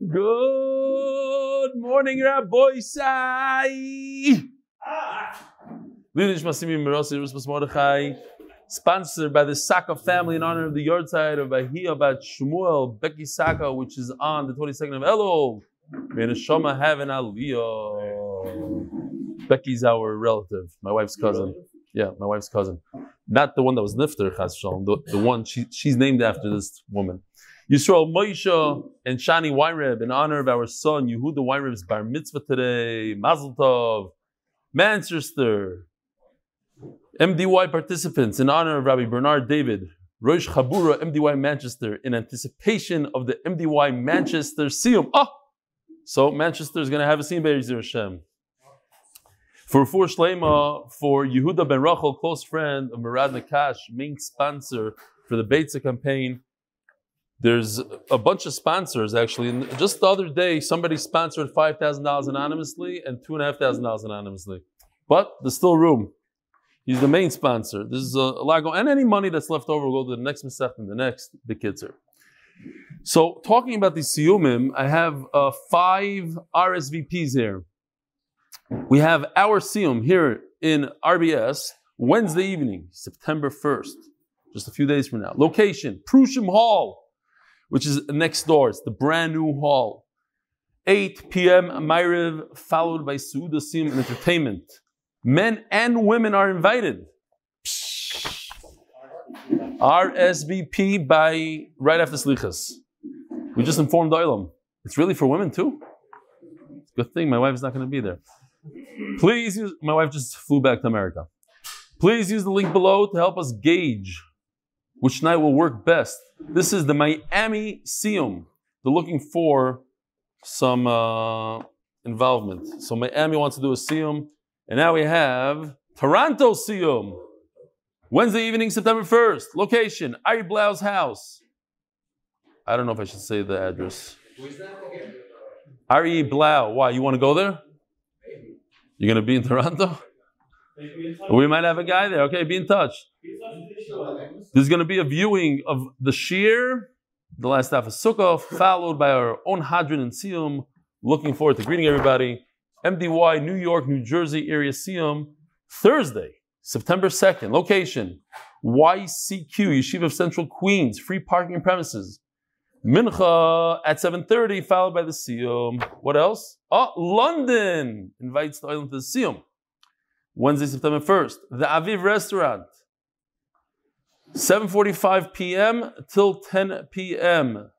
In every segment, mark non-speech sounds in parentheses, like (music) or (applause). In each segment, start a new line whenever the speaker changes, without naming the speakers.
Good morning, Rabbi Sai. Lidish Masimi Mirosi Rusmas Mordechai, sponsored by the Saka family in honor of the yard of Bahia Bat Shmuel Becky Saka, which is on the 22nd of Elul. May the Shama have an aliyah. Becky's our relative, my wife's cousin. Yeah, my wife's cousin. Not the one that was Nifter, Chas Shalom, the, the one, she, she's named after this woman. Yisrael Moshe and Shani Weinreb in honor of our son Yehuda Weinreb's bar mitzvah today. Mazel Tov. Manchester. MDY participants in honor of Rabbi Bernard David. Rosh Chabura MDY Manchester in anticipation of the MDY Manchester Siyum. Oh! So Manchester is going to have a Siyum Be'er Hashem. For Fur Shlema, for Yehuda Ben Rachel, close friend of Murad Nakash, main sponsor for the Beitza campaign. There's a bunch of sponsors actually. And just the other day, somebody sponsored five thousand dollars anonymously and two and a half thousand dollars anonymously. But there's still room. He's the main sponsor. This is a, a and any money that's left over will go to the next Masech and the next Bekitzer. So, talking about the Siyumim, I have uh, five RSVPs here. We have our Siyum here in RBS Wednesday evening, September 1st, just a few days from now. Location, Prushim Hall, which is next door. It's the brand new hall. 8 p.m. Myriv, followed by Suda Siyum and entertainment. Men and women are invited. RSVP by right after Slichas. We just informed Oilam. It's really for women too. Good thing my wife is not going to be there. Please use, my wife just flew back to America. Please use the link below to help us gauge which night will work best. This is the Miami Siyum. They're looking for some uh, involvement. So Miami wants to do a Siyum. And now we have Toronto Siyum. Wednesday evening, September 1st. Location, Ari Blau's house. I don't know if I should say the address. Who is that? Ari Blau. Why? You want to go there? You're going to be in Toronto? We might have a guy there. Okay, be in touch. There's going to be a viewing of the Shir, the last half of Sukkah, followed by our own Hadron and Siyum. Looking forward to greeting everybody. MDY, New York, New Jersey area Siyum, Thursday, September 2nd. Location, YCQ, Yeshiva of Central Queens, free parking premises. Mincha at 7.30, followed by the Siyum. What else? Oh, London invites the island to the Siyum. Wednesday, September 1st. The Aviv Restaurant. 7.45 p.m. till 10 p.m.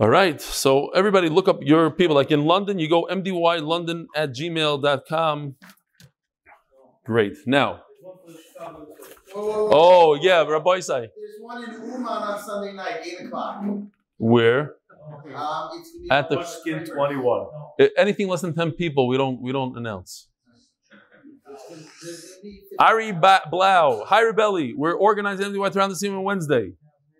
All right, so everybody look up your people. Like in London, you go mdylondon at gmail.com. Great. Now, oh, yeah, Rabbi Sai.
There's one in Uman on Sunday night, 8 o'clock.
Where?
Um, it's
At the-
Skin 21.
Uh, Anything less than 10 people, we don't, we don't announce. Ari Blau, hi Rebelli. We're organizing MDY around the scene on Wednesday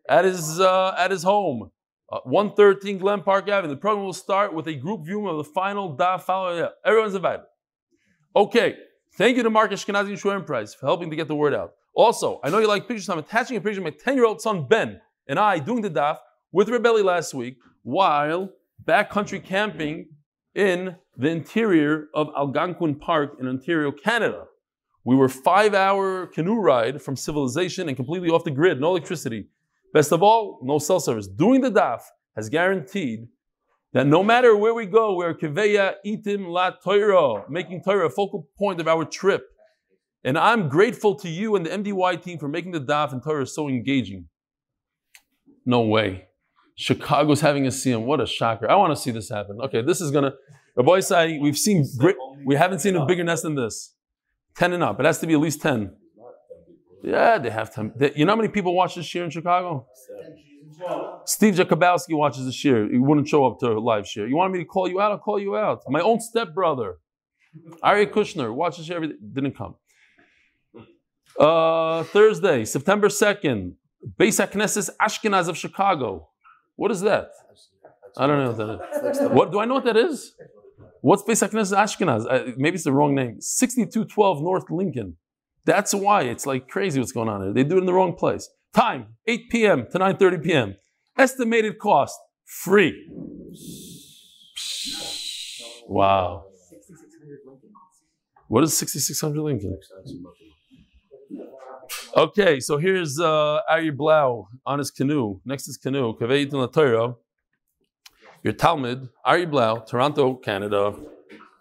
at his uh, at his home, uh, 113 Glen Park Avenue. The program will start with a group viewing of the final Da follow. Yeah, everyone's invited. Okay, thank you to Mark Ashkenazi and Shurim Prize for helping to get the word out. Also, I know you like pictures. I'm attaching a picture of my 10 year old son Ben and I doing the daf with Rebelli last week while backcountry camping in the interior of Algonquin Park in Ontario, Canada. We were five hour canoe ride from civilization and completely off the grid, no electricity. Best of all, no cell service. Doing the daf has guaranteed that no matter where we go, we're keveya itim la Torah, making Torah a focal point of our trip. And I'm grateful to you and the MDY team for making the daf and Torah so engaging. No way. Chicago's having a CM. What a shocker. I want to see this happen. Okay, this is gonna Rabbi say we've seen great we haven't seen a bigger nest than this. 10 and up. It has to be at least 10. Yeah, they have 10. They- you know how many people watch this year in Chicago? Steve Jakubowski watches this year. He wouldn't show up to a live share. You want me to call you out? I'll call you out. My own stepbrother, Ari Kushner, watches every didn't come. Uh, Thursday, September 2nd, Beis HaKnesses Ashkenaz of Chicago. What is that? I don't know what that is. What do I know what that is? What's Beis HaKnesses Ashkenaz? Uh, maybe it's the wrong name. 6212 North Lincoln. That's why it's like crazy what's going on there. They do it in the wrong place. Time 8 p.m. to 9:30 p.m. Estimated cost Free. Wow. What is 6600 Lincoln? Okay, so here's uh, Ari Blau on his canoe. Next is canoe. Your Talmud, Ari Blau, Toronto, Canada.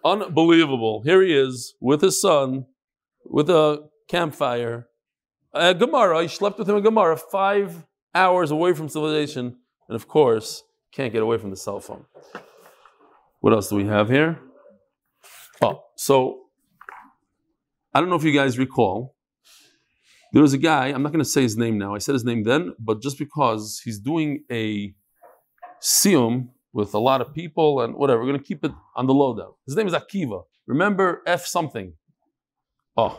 Unbelievable. Here he is with his son, with a campfire. A Gemara. He slept with him a Gemara five hours away from civilization, and of course, can't get away from the cell phone. What else do we have here? Oh, so I don't know if you guys recall. There was a guy, I'm not going to say his name now. I said his name then, but just because he's doing a sium with a lot of people and whatever, we're going to keep it on the lowdown. His name is Akiva. Remember F something. Oh.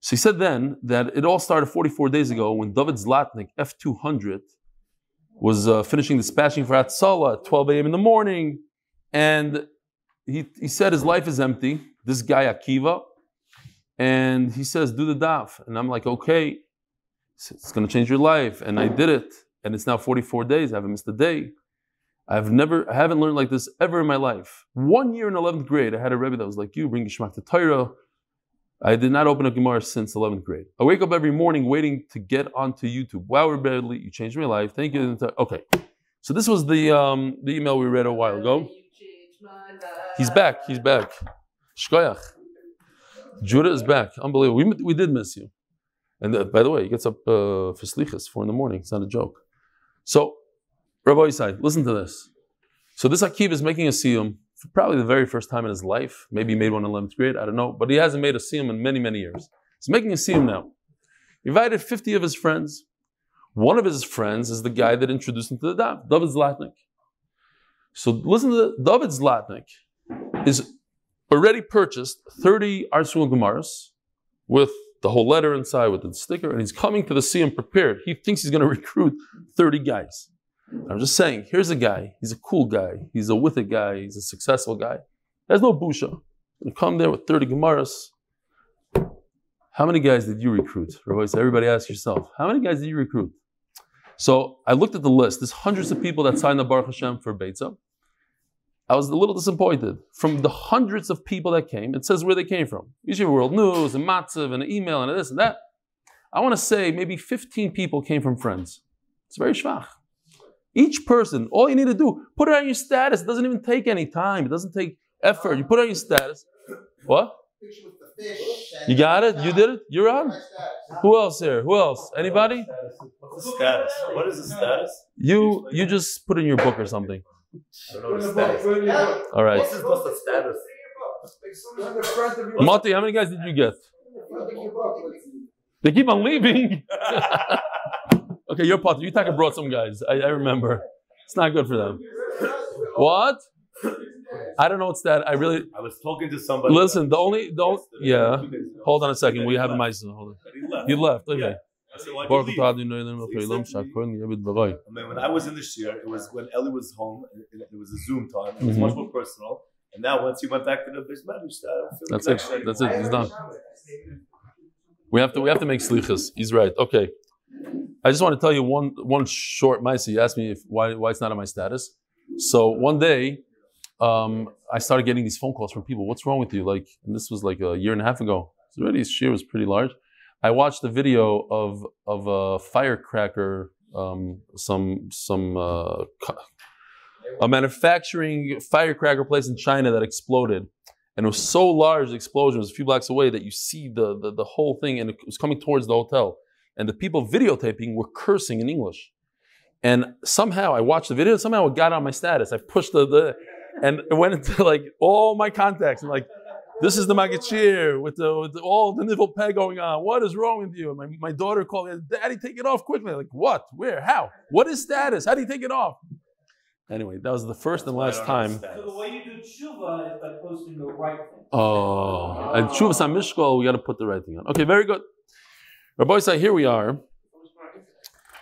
So he said then that it all started 44 days ago when David Zlatnik, F200, was uh, finishing dispatching for Hatzalah at 12 a.m. in the morning. And he, he said his life is empty. This guy, Akiva, and he says, do the daf. And I'm like, okay, it's going to change your life. And I did it. And it's now 44 days. I haven't missed a day. I've never, I haven't learned like this ever in my life. One year in 11th grade, I had a Rebbe that was like you, bring Gishmak to Torah. I did not open a Gemara since 11th grade. I wake up every morning waiting to get onto YouTube. Wow, Rebbe, you changed my life. Thank you. Okay. So this was the, um, the email we read a while ago. He's back. He's back. Shkoyach. Judah is back. Unbelievable. We, we did miss you. And uh, by the way, he gets up uh, for slichas, four in the morning. It's not a joke. So, Rabbi Yisai, listen to this. So this Akiv is making a siyum for probably the very first time in his life. Maybe he made one in 11th grade, I don't know. But he hasn't made a siyum in many, many years. He's making a siyum now. He invited 50 of his friends. One of his friends is the guy that introduced him to the Dav, David Zlatnik. So listen to David Zlatnik is already purchased 30 ArtScroll Gemaras with the whole letter inside with the sticker, and he's coming to the Siyum prepared. He thinks he's going (laughs) to recruit 30 guys. I'm just saying, here's a guy. He's a cool guy. He's a with it guy. He's a successful guy. There's no busha. You come there with 30 Gemaras. How many guys did you recruit? Everybody ask yourself, how many guys did you recruit? So I looked at the list. There's hundreds of people that signed the Baruch Hashem for Beitzah. I was a little disappointed. From the hundreds of people that came, it says where they came from. Usually World News and Matzav and an email and this and that. I want to say maybe 15 people came from friends. It's very schwach. Each person, all you need to do, put it on your status. It doesn't even take any time. It doesn't take effort. You put it on your status. What? You got it? You did it? You're on? Who else here? Who else? Anybody?
What's the status? What is the status?
You you just put in your book or something.
I don't know the status.
All right.
What's what's the status?
Mati, how many guys did you get? They keep on leaving. (laughs) okay, your part. You Taka brought some guys. I, I remember. It's not good for them. What? I don't know what's that. I really
I was talking to somebody.
listen. The only the only, yeah.
two days ago.
Hold on a second. We have a
He
mic.
left.
Hold on. You left. Okay.
Yeah. I said, why'd
Baruch
you leave?
atah Adonai Eloheinu melech haolam, shakol yeved b'vay.
I mean, when I was in the shir, it was when Ellie was home. It, was a Zoom time. It was
Mhm.
much more personal. And now, once you went back to the you
That's it. That's it. He's done. We have to we have to make slichas. He's right. Okay. I just want to tell you one one short ma'aseh. You asked me if why why it's not on my status. So one day, um, I started getting these phone calls from people. What's wrong with you? Like, and this was like a year and a half ago. So already his share was pretty large. I watched a video of of a firecracker, um, some some uh, a manufacturing firecracker place in China that exploded and it was so large the explosion was a few blocks away that you see the, the, the whole thing and it was coming towards the hotel and the people videotaping were cursing in english and somehow i watched the video somehow it got on my status i pushed the, the and it went into like all my contacts and like this is the magachir with the with the, all the nipple peg going on. What is wrong with you? And my, my daughter called me, Daddy, take it off quickly. Like, what? Where? How? What is status? How do you take it off? Anyway, that was the first and last
I don't know
time.
So the way you do tshuva is by posting the right thing.
Oh, and Shuvas Mishkol, we got to put the right thing on. Okay, very good. Rabbi here we are.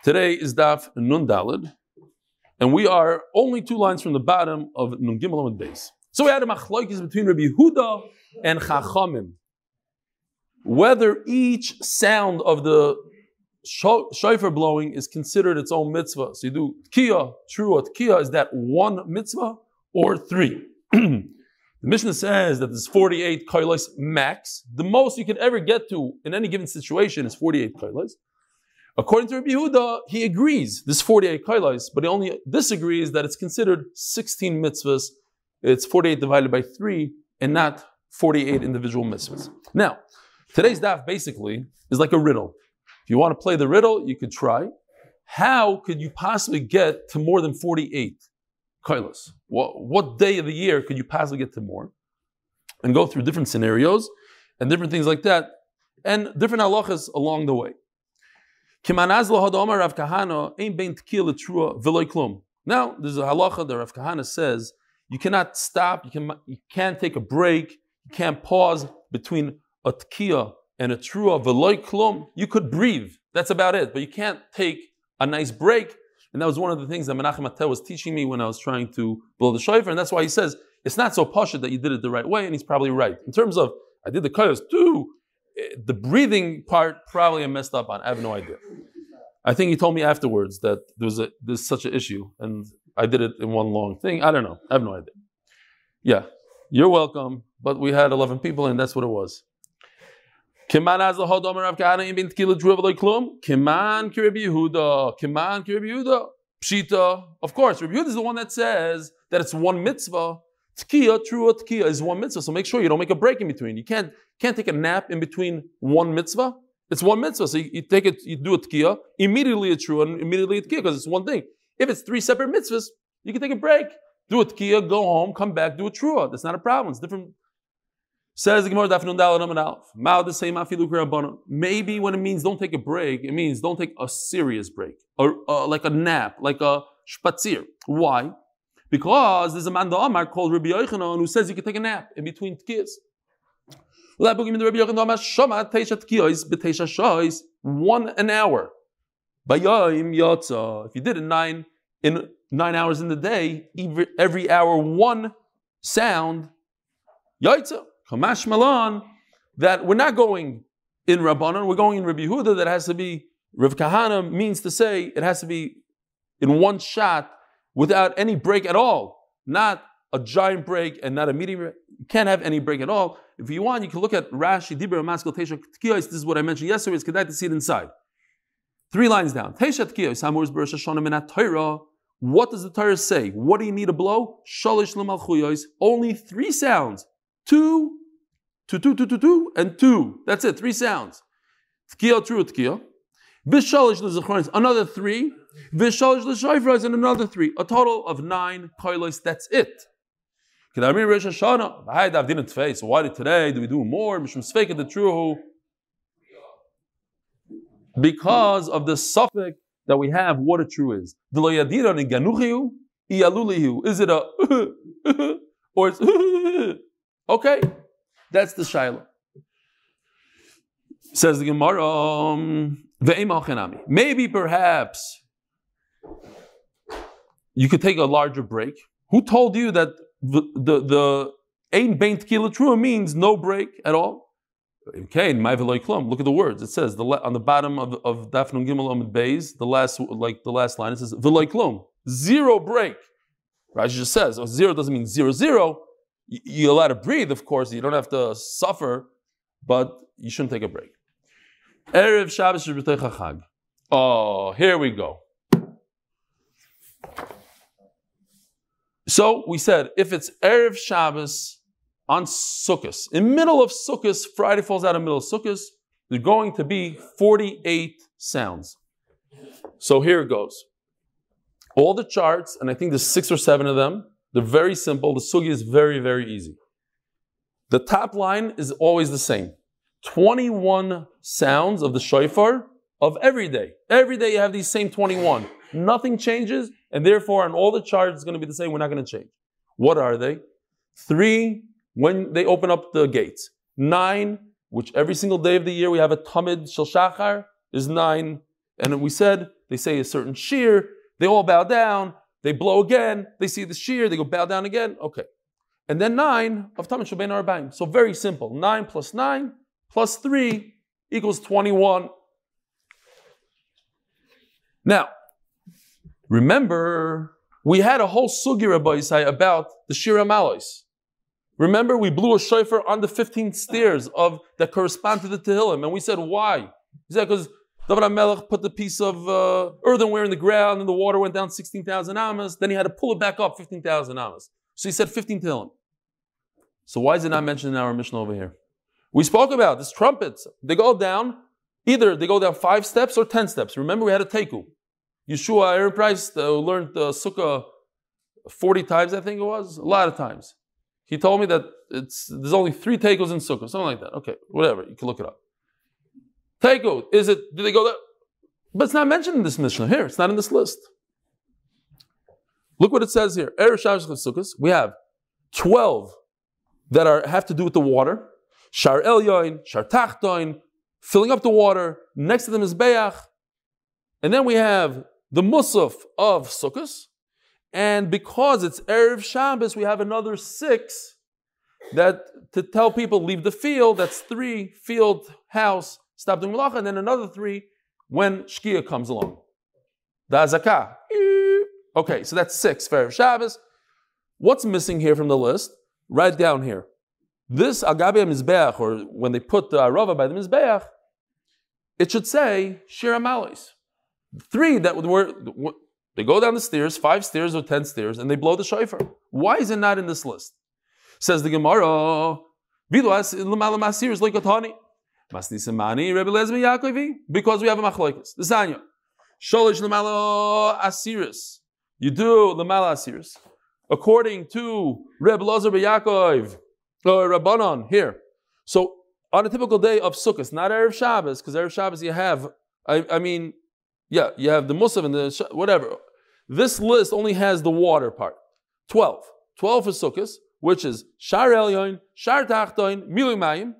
Today is Daf Nun Dalid, and we are only two lines from the bottom of Nun Gimel and base. So we had a machlokes between Rabbi Huda and Chachamim. Whether each sound of the shofar blowing is considered its own mitzvah. So you do tkiya, true tkiya, is that one mitzvah or three? (clears throat) the Mishnah says that there's 48 kailas max. The most you can ever get to in any given situation is 48 kailas. According to Rabbi Yehuda, he agrees this 48 kailas, but he only disagrees that it's considered 16 mitzvahs. It's 48 divided by 3 and not 48 individual mitzvahs. Now, today's daf basically is like a riddle. If you want to play the riddle, you could try. How could you possibly get to more than 48 What, what day of the year could you possibly get to more? And go through different scenarios and different things like that, and different halachas along the way. Now, there's a halacha that Rav Kahana says you cannot stop, you, can, you can't take a break, you can't pause between a tkiya and a trua veloy klum. You could breathe, that's about it, but you can't take a nice break. And that was one of the things that Menachem Atel was teaching me when I was trying to blow the shofar, and that's why he says it's not so poshut that you did it the right way, and he's probably right. In terms of, I did the kayos too, eh, the breathing part probably I messed up on. I have no idea. I think he told me afterwards that there was a, there's such an issue, and I did it in one long thing. I don't know. I have no idea. Yeah, you're welcome. But we had 11 people, and that's what it was. Kiman az the omer Rav Kahana in bin tkila druv loy klum. Kiman ki Rabbi Yehuda. Kiman ki Rabbi Yehuda. Pshita. Of course, Rabbi Yehuda is the one that says that it's one mitzvah. Tkiya, true tkiya is one mitzvah. So make sure you don't make a break in between. You can't can't take a nap in between one mitzvah. It's one mitzvah. So you, you take it, you do a tkiya, immediately a true and immediately a tkiya because it's one thing. If it's three separate mitzvahs, you can take a break, do a tkiya, go home, come back, do a trua. That's not a problem. It's different. Says the Gemara, Dal Alf. The same Maybe when it means don't take a break, it means don't take a serious break, or uh, like a nap, like a spatzir. Why? Because there's a man the Amar called Rabbi Yochanan who says you can take a nap in between tkiyas. One an hour. If you did it nine in nine hours in the day, every, hour one sound, yaitza, kamash malan, that we're not going in Rabbanon, we're going in Rabbi Huda that has to be, Rav Kahana means to say it has to be in one shot without any break at all, not a giant break and not a medium break. You can't have any break at all. If you want, you can look at Rashi, Dibra, Maskal, Tesha, This is what I mentioned yesterday. It's good to see it inside. Three lines down. Tesha Tkiyos, Hamur's Berosh Hashanah Torah. What does the Torah say? What do you need to blow? Shalish Lamalchuyos. Only three sounds. Two, two, two, two, two, two, and two. That's it. Three sounds. Tkiya, true tkiya. Vishalish l'zachronis, another three. Vishalish l'shayfras, and another three. A total of nine koilos. That's it. Kedamir Rosh Hashanah. I didn't face. Why did today do we do more? Mishum Sveika the true. Because of the suffix that we have what a true is. Is it a (laughs) or it's (laughs) okay? That's the shaila. Says the Gemara, um, maybe perhaps you could take a larger break. Who told you that the the, the Ein Bein Tequila means no break at all? Okay, in klum. Look at the words. It says the, on the bottom of of Dafnun Gimel Amid the last like the last line. It says klum, zero break. Rashi just says oh, zero doesn't mean zero zero. You're allowed to breathe, of course. You don't have to suffer, but you shouldn't take a break. Erev Shabbos Chag. Oh, here we go. So we said if it's erev Shabbos on Sukkot. In middle of Sukkot, Friday falls out of middle of Sukkot, there's going to be 48 sounds. So here it goes. All the charts, and I think there's six or seven of them, they're very simple. The sugi is very, very easy. The top line is always the same. 21 sounds of the shofar of every day. Every day you have these same 21. Nothing changes, and therefore on all the charts it's going to be the same. We're not going to change. What are they? Three when they open up the gates. Nine, which every single day of the year we have a tamid shel shachar, is nine. And we said they say a certain shear, they all bow down, they blow again, they see the shear, they go bow down again. Okay. And then nine of tamid shel bein So very simple. Nine plus nine plus three equals 21. Now, remember, we had a whole sugi Rabbi about the Shira Malos. Remember, we blew a shofar on the 15 stairs of that correspond to the Tehillim, and we said, why? He said, because David HaMelech put the piece of uh, earthenware in the ground, and the water went down 16,000 amas, then he had to pull it back up 15,000 amas. So he said 15 Tehillim. So why is it not mentioned in our Mishnah over here? We spoke about this trumpets. They go down, either they go down five steps or 10 steps. Remember, we had a teku. Yeshua, Aaron Price, uh, learned the uh, sukkah 40 times, I think it was, a lot of times. He told me that it's there's only three tekos in Sukkah, something like that. Okay, whatever, you can look it up. Teko, is it, do they go there? But it's not mentioned in this Mishnah here, it's not in this list. Look what it says here. Erev Shabbos we have 12 that are have to do with the water. Shar Elyoin, Shar Tachtoin, filling up the water. Next to them is Beach. And then we have the Musaf of Sukkot. And because it's Erev Shabbos, we have another six that to tell people leave the field. That's three field house stop doing malacha, and then another three when shkia comes along. The azakah. Okay, so that's six for Erev Shabbos. What's missing here from the list? Right down here. This agabe mizbeach, or when they put the arava by the mizbeach, it should say shira malis. Three that were they go down the stairs, five stairs or ten stairs, and they blow the shofar. Why is it not in this list? Says the Gemara, because we have a machloikas. The Sanya. Sholish lemala asiris. You do lemala asiris. According to Reb Lazar Yaakov, or Rabbanon, here. So, on a typical day of Sukkot, not Erev Shabbos, because Erev Shabbos you have, I, I mean, yeah, you have the Musaf and the whatever. This list only has the water part. 12. 12 for Sukkot, which is Shar Elyon, Shar Tachtoin, Milumayim.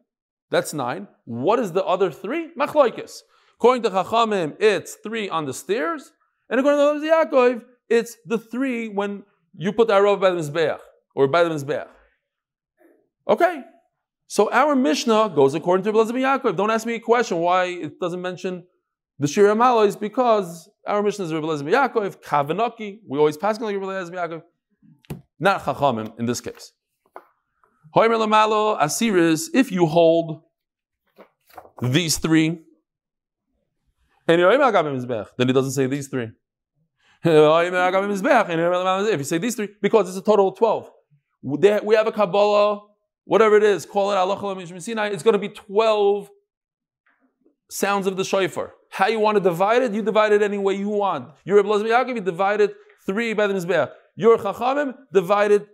That's nine. What is the other three? Machloikis. According to Chachamim, it's three on the stairs. And according to the Yaakov, it's the three when you put the Arov by the Mizbeach, or by the Mizbeach. Okay. So our Mishnah goes according to Elazar Yaakov. Don't ask me a question why it doesn't mention the Malo is because our Mishnah is Elazar Yaakov, Kavanaki. We always pass Rabbi Elazar Yaakov. Not Chachamim in this case. Hoimer Lamalo Asiris, if you hold these three, and then it doesn't say these three. If you say these three, because it's a total of 12. We have a Kabbalah, whatever it is, call it Allah it's going to be 12 sounds of the shofar. How you want to divide it, you divide it any way you want. Your Rebbe Yaakov, you divide it three by the Mizbeach. Your Chachamim divided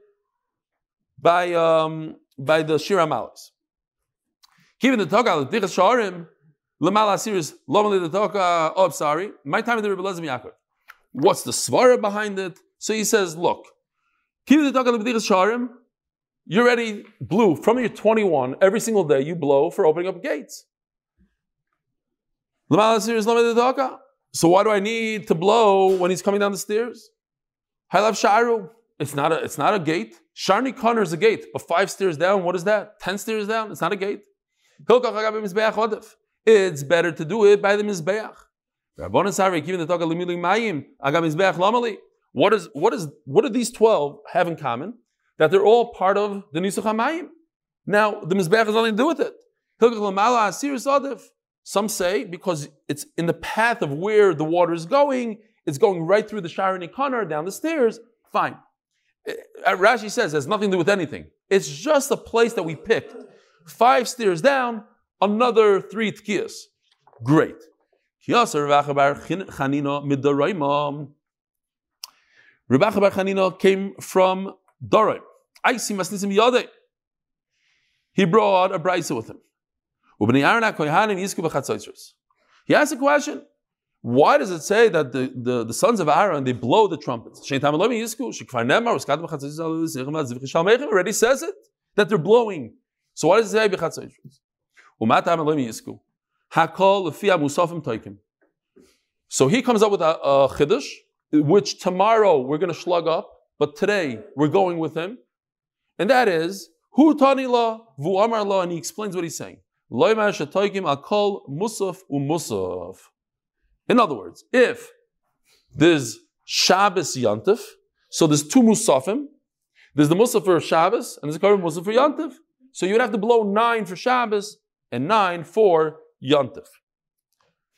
by um, by the Shira Malas. Given the Toka, the Tichas Sharim, Lamala Asiris, Lomali the Toka, oh, sorry, my time of the Rebbe Yaakov. What's the svara behind it? So he says, look, Given the Toka, the Tichas Sharim, you're already blew from your 21 every single day you blow for opening up gates. Lamala Siris, Lomali the Toka. So why do I need to blow when he's coming down the stairs? Sharu. It's not a it's not a gate. Shaar Nikanor is a gate, but five stairs down, what is that? Ten stairs down? It's not a gate. It's better to do it by the Mizbeach. What is what is what do these twelve have in common? That they're all part of the Nisuch HaMayim. Now the Mizbeach has nothing to do with it. Some say because it's in the path of where the water is going, it's going right through the Shaar Nikanor down the stairs. Fine. Uh, Rashi says it has nothing to do with anything. It's just a place that we picked. Five stairs down, another three tkiyas. Great. Rebbe Bar Chanina came from Dorim. I see Masnisim Yadeh. He brought a brisa with him. He asked a question. Why does it say that the, the, the sons of Aaron they blow the trumpets? already says it that they're blowing. So why does it say So he comes up with a, a chiddush, which tomorrow we're going to slug up, but today we're going with him, and that is hu tani vu and he explains what he's saying. In other words, if there's Shabbos Yantif. So there's two Musafim. There's the Musaf for Shabbos and there's a Korban Musaf for Yantif. So you would have to blow nine for Shabbos and nine for Yantif.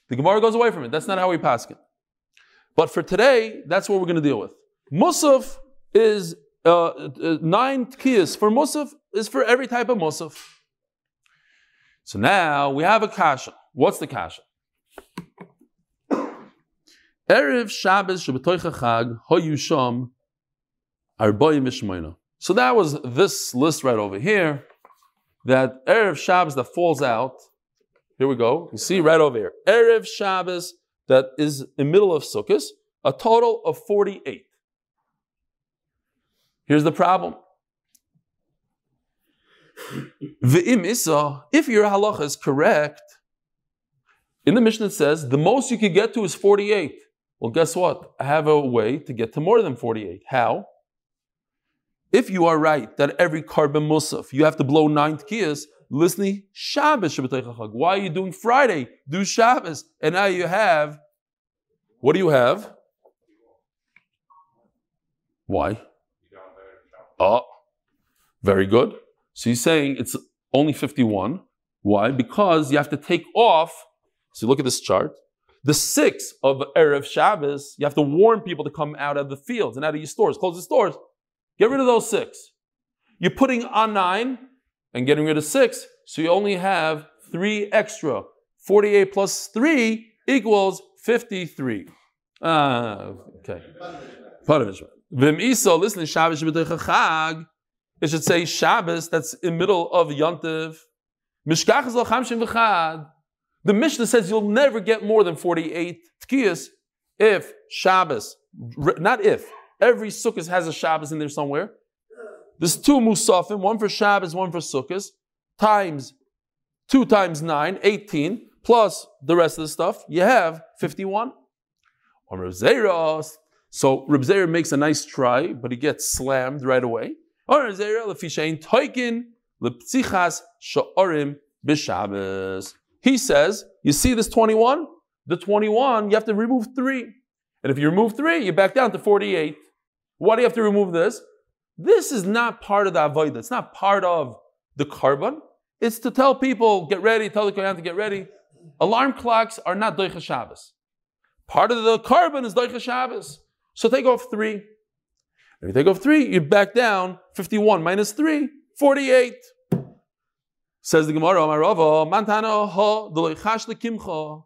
The Gemara goes away from it. That's not how we pass it. But for today, that's what we're going to deal with. Musaf is uh, uh, nine tkiyas for Musaf is for every type of Musaf. So now we have a kasha. What's the kasha? Erev Shabbos Shabbatoicha Chag Hoyusham Arboim Mishmoina. So that was this list right over here. That Erev Shabbos that falls out. Here we go. You see right over here. Erev Shabbos that is in the middle of Sukkot, a total of 48. Here's the problem. V'im isa, if your halacha is correct, in the Mishnah it says the most you could get to is 48. Well, guess what? I have a way to get to more than 48. How? If you are right that every korban musaf you have to blow nine tkiyas, listening Shabbos Shabbat Why are you doing Friday? Do Shabbos, and now you have. What do you have? Why? Oh, very good. So he's saying it's only 51. Why? Because you have to take off. So look at this chart. The six of Erev Shabbos, you have to warn people to come out of the fields and out of your stores. Close the stores. Get rid of those six. You're putting on nine and getting rid of six, so you only have three extra. 48 plus three equals 53. Ah, okay. Part of it. Vim iso, listen, Shabbos Chag. It should say Shabbos that's in middle of Yontiv. Mishkach is chamshim v'chad. The Mishnah says you'll never get more than 48 tkiyas if Shabbos, not if, every Sukkot has a Shabbos in there somewhere. There's two Musafim, one for Shabbos, one for Sukkot, times 2 times 9, 18, plus the rest of the stuff, you have 51. On Reb Zera, so Reb Zera makes a nice try, but he gets slammed right away. Or Reb Zera, toikin, lepsichas sha'orim b'Shabbos. He says, you see this 21? The 21, you have to remove 3. And if you remove 3, you're back down to 48. Why do you have to remove this? This is not part of the avodah. It's not part of the korban. It's to tell people, get ready, tell the kohen to get ready. Alarm clocks are not doicha Shabbos. Part of the korban is doicha Shabbos. So take off 3. If you take off 3, you're back down 51 minus 3, 48. Says the Gemara, Amarava, Mantana ha lekimcha.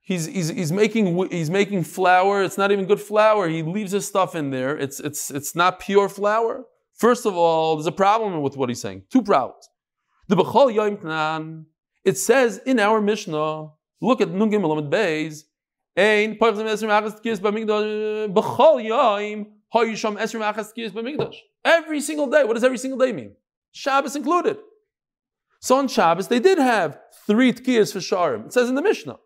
He's, he's, he's, making, he's making flour. It's not even good flour. He leaves his stuff in there. It's, it's, it's not pure flour. First of all, there's a problem with what he's saying. Two problems. The Bechol Knan, it says in our Mishnah, look at Nungim Elamid Beis, Ein Parchzim Esrim Achas Tkiyas B'Migdash, Bechol Yom Hayisham Esrim Achas Tkiyas B'Migdash. Every single day. What does every single day mean? Shabbos included. So on Shabbos, they did have three tkiyas for Sharim. It says in the Mishnah.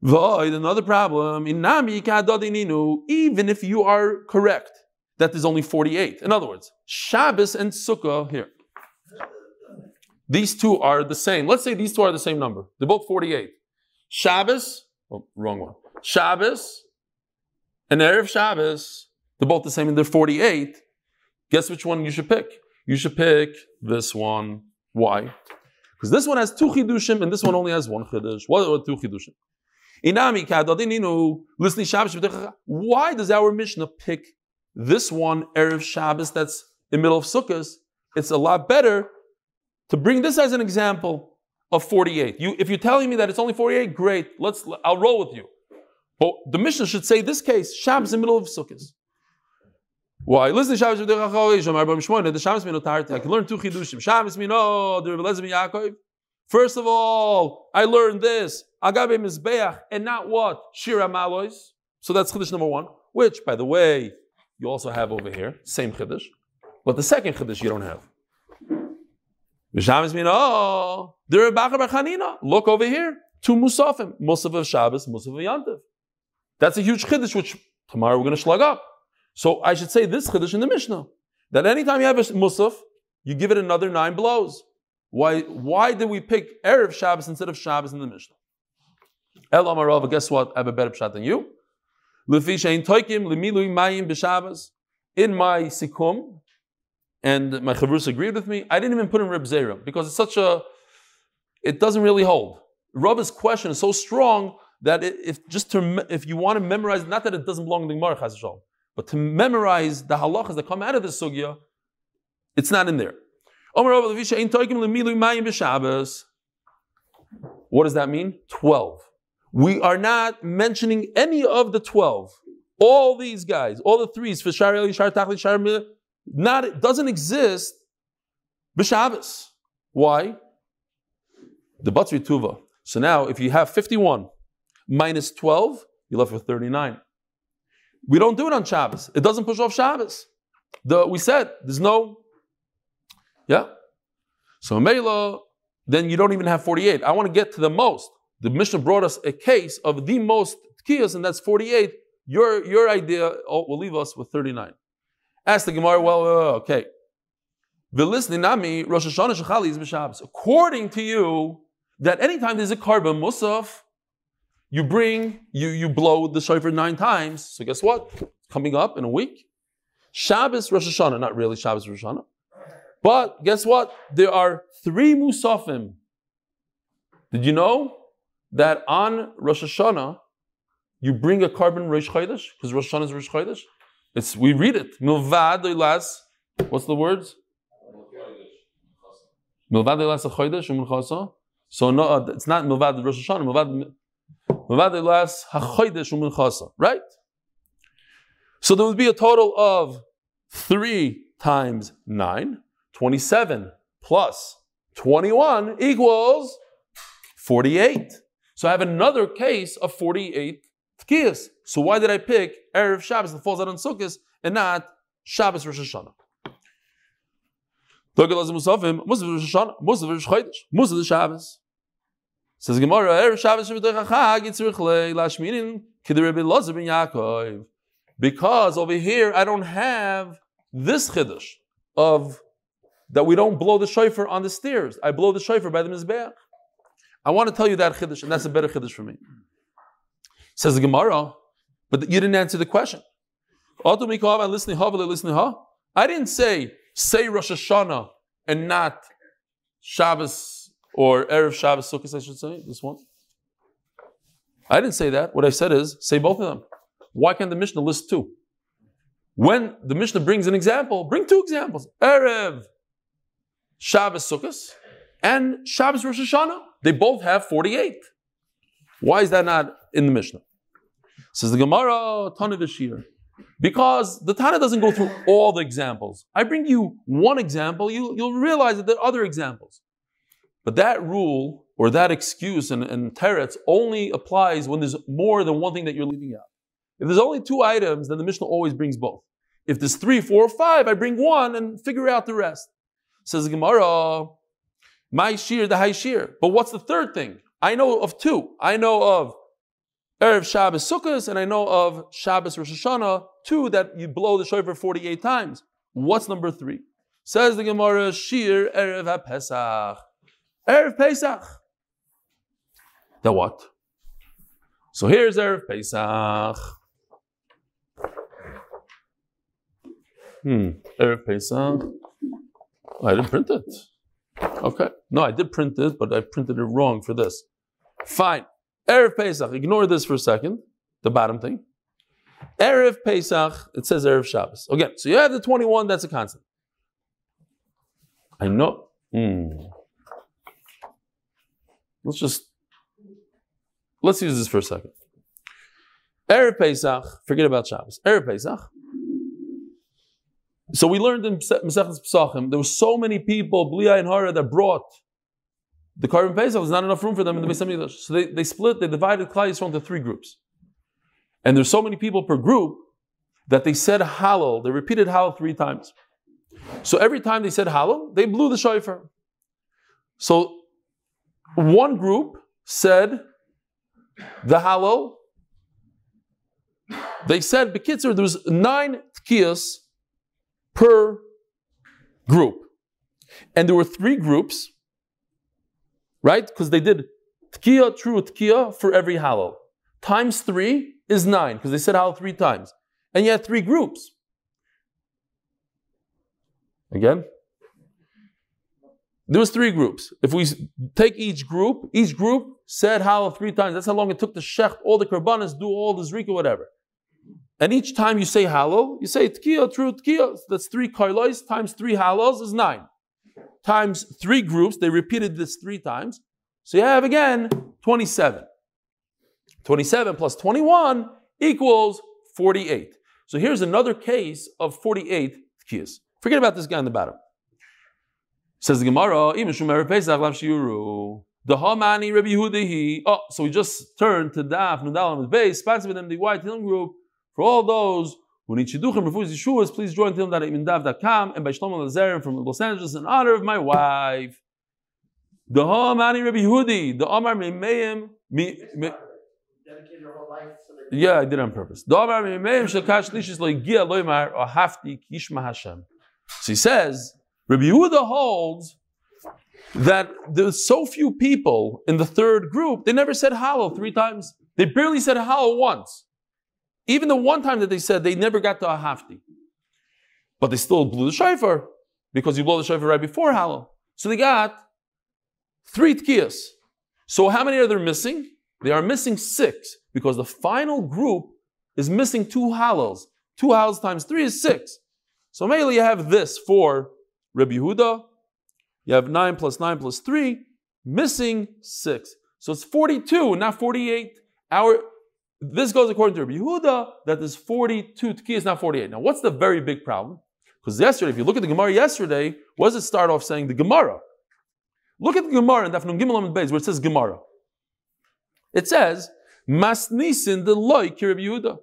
Void, another problem. Even if you are correct that there's only 48. In other words, Shabbos and Sukkah here. These two are the same. Let's say these two are the same number. They're both 48. Shabbos, oh, wrong one. Shabbos and Erev Shabbos, they're both the same and they're 48. Guess which one you should pick? You should pick this one. Why? Because this one has two chidushim and this one only has one chidush. What are two chidushim? Why does our Mishnah pick this one Erev Shabbos that's in the middle of Sukkot? It's a lot better to bring this as an example of 48. You, if you're telling me that it's only 48, great. Let's I'll roll with you. But the Mishnah should say this case Shabbos in the middle of Sukkot. Why? Listen, Shabbos B'dei Chachoy, Shomar B'm Shmoyne, the Shabbos Mino Tarti. I can learn two Chidushim. Shabbos Mino, the Rebbe Lezer Yaakov. First of all, I learned this. Agabe Mizbeach, and not what? Shira Malois. So that's Chiddush number one, which, by the way, you also have over here. Same Chiddush. But the second Chiddush you don't have. Shabbos Mino, the Rebbe Bar Chanina. Look over here. Two Musafim. Musaf of Shabbos, Musaf of Yantiv. That's a huge Chiddush, which tomorrow we're going to slug up. So I should say this chiddush in the Mishnah that anytime you have a musaf, you give it another nine blows. Why? Why did we pick erev Shabbos instead of Shabbos in the Mishnah? El Amarava, guess what? I have a better shot than you. Lefi shein toikim lemilui mayim b'Shabbos. In my sikum, and my chavrus agreed with me, I didn't even put in Reb Zera because it's such a, it doesn't really hold. Rab's question is so strong that it, if just to if you want to memorize, not that it doesn't belong in the Gemara, but to memorize the halachas that come out of the sugya, it's not in there. What does that mean? Twelve. We are not mentioning any of the twelve. All these guys, all the threes, for Shari Ali, Shari Tachli, Shari Mil- not it doesn't exist b'Shabbos. Why? The Batzri Tuva. So now, if you have 51 minus 12, you're left with 39. We don't do it on Shabbos. It doesn't push off Shabbos. The, we said there's no, yeah. So Mela, then you don't even have 48. I want to get to the most. The Mishnah brought us a case of the most tkiyas, and that's 48. Your, your idea oh, will leave us with 39. Ask the Gemara, well, uh, okay. According to you, that anytime there's a korban musaf, you bring, you, you blow the shofar nine times. So guess what? Coming up in a week. Shabbos, Rosh Hashanah, not really Shabbos, Rosh Hashanah. But guess what? There are three musafim. Did you know that on Rosh Hashanah, you bring a korban Rosh Chodesh? Because Rosh Hashanah is Rosh Chodesh. It's, we read it. Milvad oilas. What's the words? Milvad oilas a Chodesh. So no, uh, it's not Milvad Rosh Hashanah. Milvad Right? So there would be a total of three times nine. 27 plus 21 equals 48. So I have another case of 48 tkiyas. So why did I pick Erev Shabbos that falls out on Sukkot and not Shabbos Rosh Hashanah? Look at Musafim, Musaf Rosh Hashanah, Musaf Rosh Chodesh, Musaf Shabbos. Says Gemara, Shabbos Chag Yitzrich Lashminin ben Yaakov. Because over here I don't have this chiddush of that we don't blow the shofar on the stairs. I blow the shofar by the mizbeach. I want to tell you that chiddush, and that's a better chiddush for me. Says the Gemara, but you didn't answer the question. I didn't say say Rosh Hashanah and not Shabbos or Erev Shabbos Sukkot. I should say this one. I didn't say that. What I said is say both of them. Why can't the Mishnah list two? When the Mishnah brings an example, bring two examples. Erev Shabbos Sukkot and Shabbos Rosh Hashanah. They both have 48. Why is that not in the Mishnah? Says the Gemara, Tana Vishir. Because the Tana doesn't go through all the examples. I bring you one example, you, you'll realize that there are other examples. But that rule or that excuse and, and teretz only applies when there's more than one thing that you're leaving out. If there's only two items, then the Mishnah always brings both. If there's three, four, five, I bring one and figure out the rest. Says the Gemara, my shir, the high shir. But what's the third thing? I know of two. I know of Erev Shabbos Sukkot, and I know of Shabbos Rosh Hashanah, two that you blow the shofar 48 times. What's number three? Says the Gemara, Shir Erev HaPesach. Erev Pesach. The what? So here's Erev Pesach. Hmm, Erev Pesach. Oh, I didn't print it. Okay. No, I did print it, but I printed it wrong for this. Fine. Erev Pesach. Ignore this for a second. The bottom thing. Erev Pesach. It says Erev Shabbos. Again, so you have the 21, that's a constant. I know. Hmm. Let's just, let's use this for a second. Erev Pesach, forget about Shabbos. Erev Pesach. So we learned in Mesechus Pesachim, there were so many people, Blia and Hara, that brought the korban Pesach. There's not enough room for them in the Beis Hamikdash. So they, they split, they divided Klal Yisrael into three groups. And there's so many people per group that they said Hallel. They repeated Hallel three times. So every time they said Hallel, they blew the shofar. So one group said the Hallel. They said, Bekitzer, there was nine tkiyas per group. And there were three groups, right? Because they did Tkiya, true tkiya for every halal. Times three is nine, because they said halal three times. And you had three groups. Again? There was three groups. If we take each group, each group said halal three times. That's how long it took to shecht all the korbanos, do all the zrika, whatever. And each time you say halal, you say tkiya, teruah tkiya. That's three kailais times three halals is nine. Times three groups, they repeated this three times. So you have again 27. 27 plus 21 equals 48. So here's another case of 48 tkiyas. Forget about this guy in the bottom. Says the Gemara, "Im shum erev Pesach lav shiuru." The Hamani Rabbi Yehuda Oh, so we just turned to Daf Nudalam base, them the White Group. For all those who need shidduchim refuse yeshuas, please join Tilm.imindav.com and by Shlomo Lazarim from Los Angeles in honor of my wife. The Hamani Rabbi Yehudi, the Amar Memeim, me, me,
Dedicate your whole life to the
yeah, I did it on purpose. The Amar Memeim shakash lishis lo yigia loymar or hafti kishma Hashem. So he says, Rabbi Yehuda holds that there's so few people in the third group, they never said halal three times. They barely said halal once. Even the one time that they said, they never got to a hafti. But they still blew the shofar because you blow the shofar right before halal. So they got three tkiyas. So how many are there missing? They are missing six because the final group is missing two halals. Two halals times three is six. So mainly you have this for Rabbi Yehuda. You have nine plus nine plus three, missing six. So it's 42, not 48. Our this goes according to Rabbi Yehuda that there's 42 tkiyas, not 48. Now, what's the very big problem? Because yesterday, if you look at the Gemara yesterday, what does it start off saying? The Gemara. Look at the Gemara in Dafnum Gimel Beis where it says Gemara. It says Masnisin the loy ki Yehuda.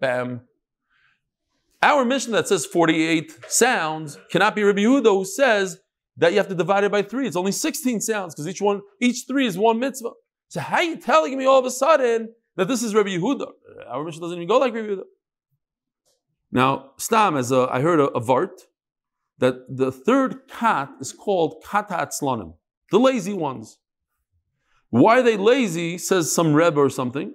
Bam. Our mission that says 48 sounds cannot be Rabbi Yehuda who says that you have to divide it by three. It's only 16 sounds because each one, each three is one mitzvah. So how are you telling me all of a sudden that this is Rabbi Yehuda? Our mission doesn't even go like Rabbi Yehuda. Now, Stam, as a, I heard a, a vart, that the third kat is called kata atzlanim, the lazy ones. Why are they lazy, says some Rebbe or something?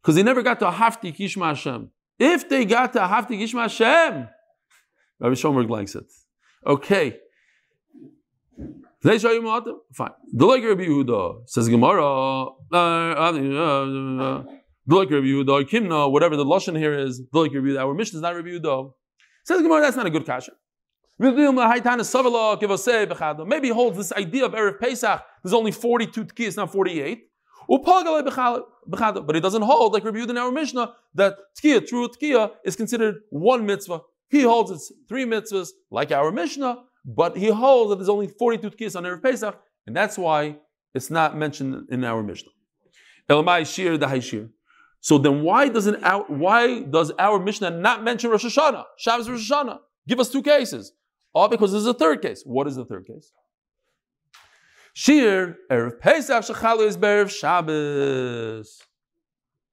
Because they never got to a hafti kishma Hashem. If they got to a hafti kishma Hashem, Rabbi Shomerg likes it. Okay. They show you Mu'atim? Fine. The like Rabbi Yehuda says Gemara. uh, uh, uh, The like Rabbi Yehuda, Kimna, whatever the lashon here is. The like Rabbi Yehuda. Our mission is not Rabbi Yehuda. Says Gemara, that's not a good kasha. Maybe he holds this idea of Erev Pesach. There's only 42 tkiyas, not 48. But he doesn't hold, like Yehuda in our Mishnah, that tkiyah, teruah tkiyah, is considered one mitzvah. He holds it's three mitzvahs, like our Mishnah, but he holds that there's only 42 tkiyas on Erev Pesach, and that's why it's not mentioned in our Mishnah. The. So then why doesn't our, why does our Mishnah not mention Rosh Hashanah? Shabbos Rosh Hashanah. Give us two cases. All because there's a third case. What is the third case? Shir, Erev Pesach, Shechalu is Berev Shabbos.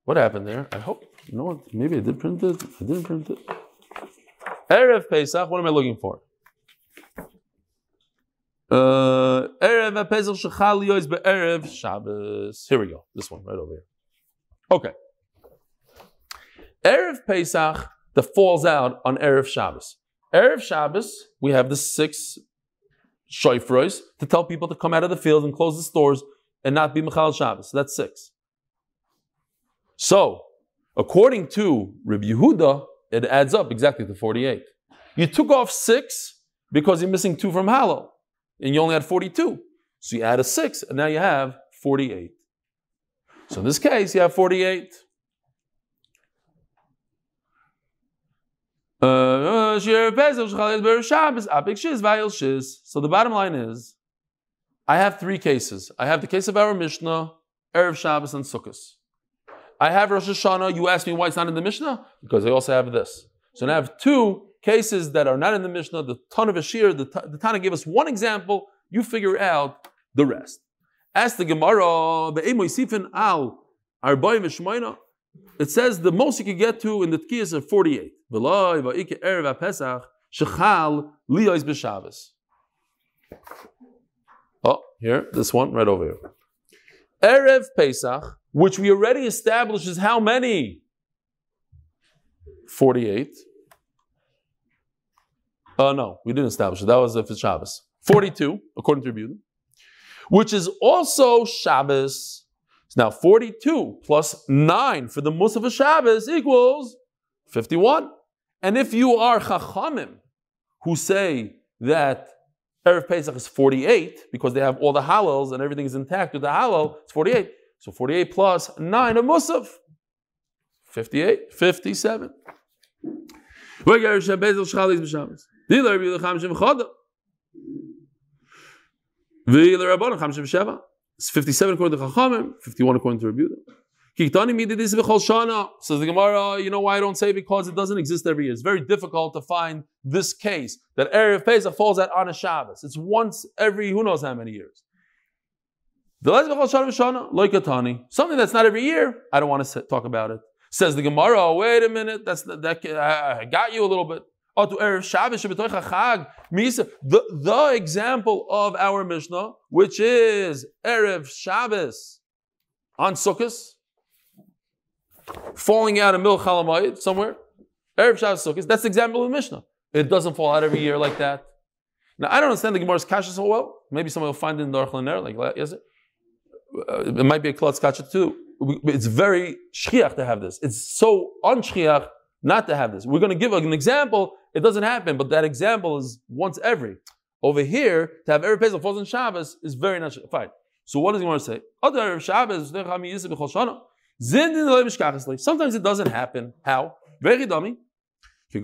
What happened there? I hope, you know what, maybe I did print it. I didn't print it. Erev Pesach, what am I looking for? Uh, Erev Pesach, Shechalu is Berev Shabbos. Here we go. This one, right over here. Okay. Erev Pesach that falls out on Erev Shabbos. Erev Shabbos, we have the six shofros to tell people to come out of the field and close the stores and not be Michal Shabbos. That's six. So, according to Rabbi Yehuda, it adds up exactly to 48. You took off six because you're missing two from Hallel, and you only had 42. So you add a six, and now you have 48. So in this case, you have 48. Uh, so the bottom line is, I have three cases. I have the case of our Mishnah, Erev Shabbos, and Sukkot. I have Rosh Hashanah. You ask me why it's not in the Mishnah? Because I also have this. So now I have two cases that are not in the Mishnah. The Ton of Ashir, the, the Tana gave us one example. You figure out the rest. Ask the Gemara, Sifin al. It says the most you can get to in the Tkiyas are 48. V'loi va'ike erev pesach shechal liyos b'Shabbos. Oh, here, this one right over here. Erev Pesach, which we already established is how many? 48. Oh, no, we didn't establish it. That was if it's Shabbos. 42, according to Rebbe, which is also Shabbos. Now, 42 plus 9 for the Musaf Shabbos equals 51. And if you are Chachamim, who say that Erev Pesach is 48, because they have all the halals and everything is intact with the halal, it's 48. So 48 plus 9 of Musaf, 58, 57. It's 57 according to Chachamim, 51 according to Rabbi Yehuda. Did this v'chol shana. Says the Gemara, you know why I don't say because it doesn't exist every year. It's very difficult to find this case that Erev Pesach falls out on a Shabbos. It's once every who knows how many years. The last v'chol shana v'shana loikatani. Something that's not every year, I don't want to talk about it. Says the Gemara, wait a minute, that's that I got you a little bit. The, the example of our Mishnah, which is Erev Shabbos on Sukkot, falling out of Mil Chalamayit somewhere, Erev Shabbos Sukkot, that's the example of the Mishnah. It doesn't fall out every year like that. Now, I don't understand the Gemara's kasha so well. Maybe someone will find it in the Archlan like, is it? Uh, it might be a klotz kasha too. It's very shchiach to have this. It's so unshchiach not to have this. We're going to give an example it doesn't happen, but that example is once every. Over here, to have every Pesach falls on Shabbos is very not fine. So what does he want to say? Sometimes it doesn't happen. How? Very dummy. Here.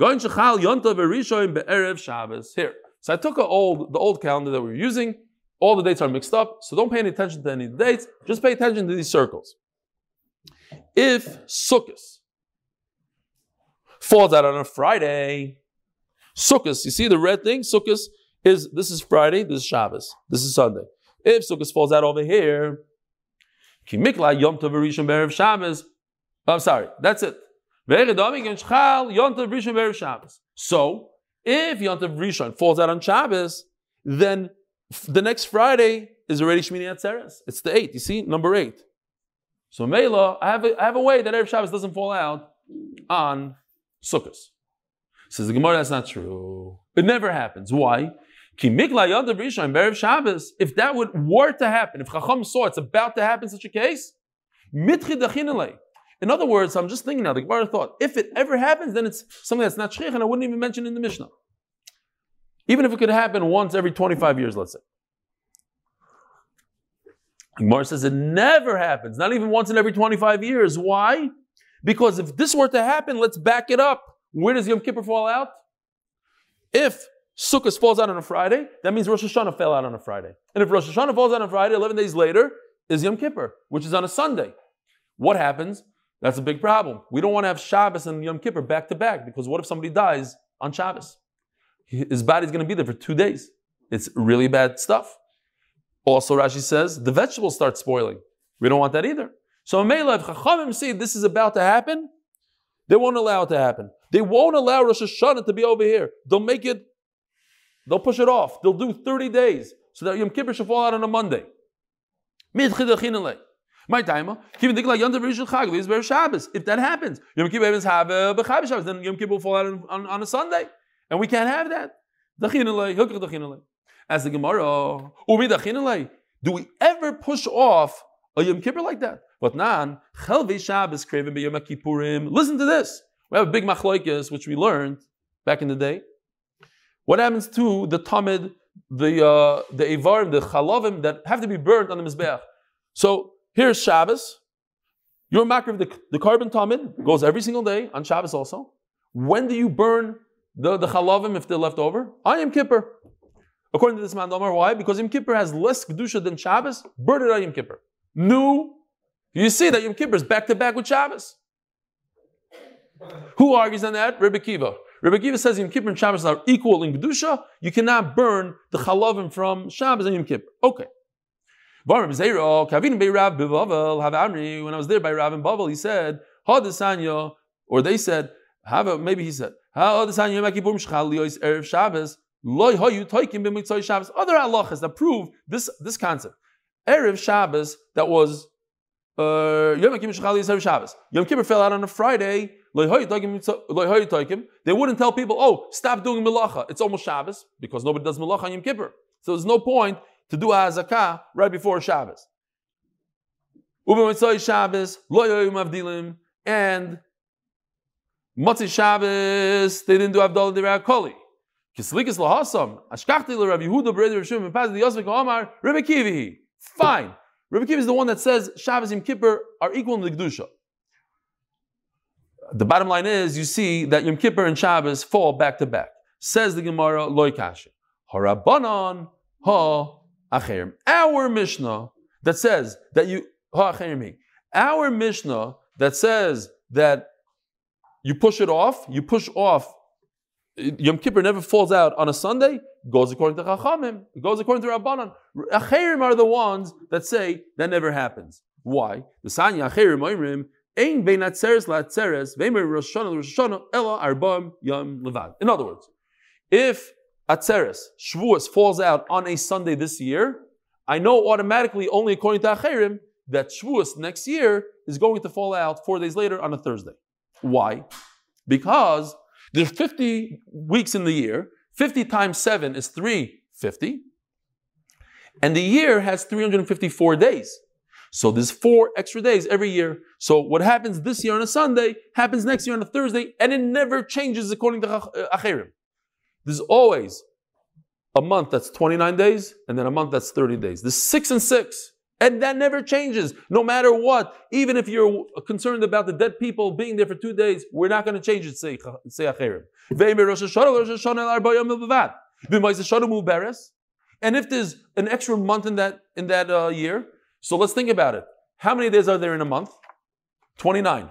So I took old, the old calendar that we were using. All the dates are mixed up, so don't pay any attention to any dates. Just pay attention to these circles. If Sukkot falls out on a Friday, Sukkot, you see the red thing? Sukkot is this is Friday, this is Shabbos, this is Sunday. If Sukkot falls out over here, Kimikla Yom Tov Rishon Berev Shabbos. I'm sorry, that's it. So, if Yom Tov Rishon falls out on Shabbos, then the next Friday is already Shmini Atzeres. It's the eighth. You see, number eight. So Mela, I have a, I have a way that Erev Shabbos doesn't fall out on Sukkot. Says the Gemara, that's not true. It never happens. Why? If that would were to happen, if Chacham saw it's about to happen such a case, in other words, I'm just thinking now, the Gemara thought, if it ever happens, then it's something that's not shchich, and I wouldn't even mention in the Mishnah. Even if it could happen once every 25 years, let's say. Gemara says it never happens, not even once in every 25 years. Why? Because if this were to happen, let's back it up. Where does Yom Kippur fall out? If Sukkot falls out on a Friday, that means Rosh Hashanah fell out on a Friday. And if Rosh Hashanah falls out on a Friday, 11 days later is Yom Kippur, which is on a Sunday. What happens? That's a big problem. We don't want to have Shabbos and Yom Kippur back to back because what if somebody dies on Shabbos? His body's going to be there for two days. It's really bad stuff. Also, Rashi says the vegetables start spoiling. We don't want that either. So, Mela, if Chachamim see this is about to happen, they won't allow it to happen. They won't allow Rosh Hashanah to be over here. They'll make it, they'll push it off. They'll do 30 days so that Yom Kippur should fall out on a Monday. My time, if that happens, Yom Kippur happens Shabbos, then Yom Kippur will fall out on, on, on a Sunday, and we can't have that. As the Gemara, do we ever push off a Yom Kippur like that? But nan. Listen to this. We have a big machlokes which we learned back in the day. What happens to the tamid, the uh, the ivarim, the chalavim that have to be burnt on the mizbeach? So here's Shabbos. Your makriv, the, the korban tamid goes every single day on Shabbos also. When do you burn the, the chalavim if they're left over? On Yom Kippur. According to this man, why? Because Yom Kippur has less kedusha than Shabbos. Burn it on Yom Kippur. New. You see that Yom Kippur is back to back with Shabbos. Who argues on that? Rebbe Kiva. Rebbe Kiva says Yom Kippur and Shabbos are equal in Kedusha. You cannot burn the chalavim from Shabbos and Yom Kippur. Okay. When I was there by Rav and Bavel, he said, or they said, maybe he said, other halachas that prove this, this concept. Erev Shabbos that was uh, Yom Kippur Shechali is Erev Shabbos. Yom Kippur fell out on a Friday. They wouldn't tell people, oh, stop doing Melacha. It's almost Shabbos because nobody does Melacha on Yom Kippur. So there's no point to do a Hazakah right before Shabbos. Shabbos, and Matzi Shabbos, they didn't do Avdal Direi Koli. Kislikas lahasam, ashkachti Rabbi Yehuda b'rei Rav Shimon the Yosef Omar Rabbi Kivi. Fine. Rabbi Kivi is the one that says Shabbos Yom Kippur are equal in the kedusha. The bottom line is, you see that Yom Kippur and Shabbos fall back to back. Says the Gemara loy kashi. Harabanan ha acherim. Our Mishnah that says that you ha acherim. Our Mishnah that says that you push it off, you push off Yom Kippur never falls out on a Sunday, goes according to Chachamim, goes according to Rabbanan. Acherim are the ones that say that never happens. Why? The Sanya Acherim Oimrim, Ein bein atzeres la'atzeres, veimer Rosh Hashanah Rosh Hashanah, ela arba'im yom levad. In other words, if atzeres, Shavuos, falls out on a Sunday this year, I know automatically, only according to Acherim, that Shavuos next year is going to fall out four days later on a Thursday. Why? Because there's 50 weeks in the year. 50 times 7 is 350. And the year has 354 days. So there's four extra days every year. So what happens this year on a Sunday happens next year on a Thursday, and it never changes according to uh, Acherim. There's always a month that's 29 days, and then a month that's 30 days. There's six and six. And that never changes, no matter what. Even if you're concerned about the dead people being there for two days, we're not going to change it, say, Acherim. And if there's an extra month in that, in that uh, year, so let's think about it. How many days are there in a month? 29.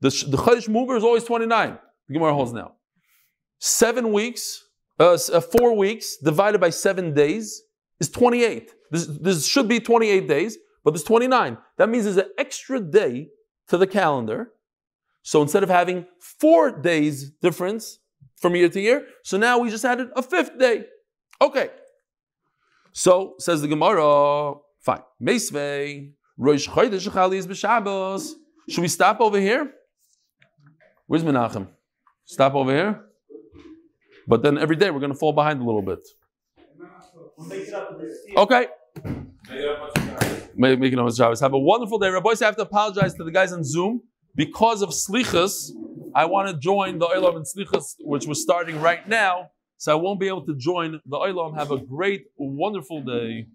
The, the Chodesh Mubar is always 29. The Gemara holds now. Seven weeks, uh, uh, four weeks divided by seven days is 28. This, this should be 28 days, but there's 29. That means there's an extra day to the calendar. So instead of having four days difference from year to year, so now we just added a fifth day. Okay. So says the Gemara, fine. Meisvei, Rosh Chodesh Chali b'Shabbos. Should we stop over here? Where's Menachem? Stop over here. But then every day we're going to fall behind a little bit. Okay. Make, making Shabbos. Have a wonderful day. Rabbi, I have to apologize to the guys on Zoom because of Slichas. I want to join the Olam and Slichas, which was starting right now. So I won't be able to join the Olam. Have a great, wonderful day.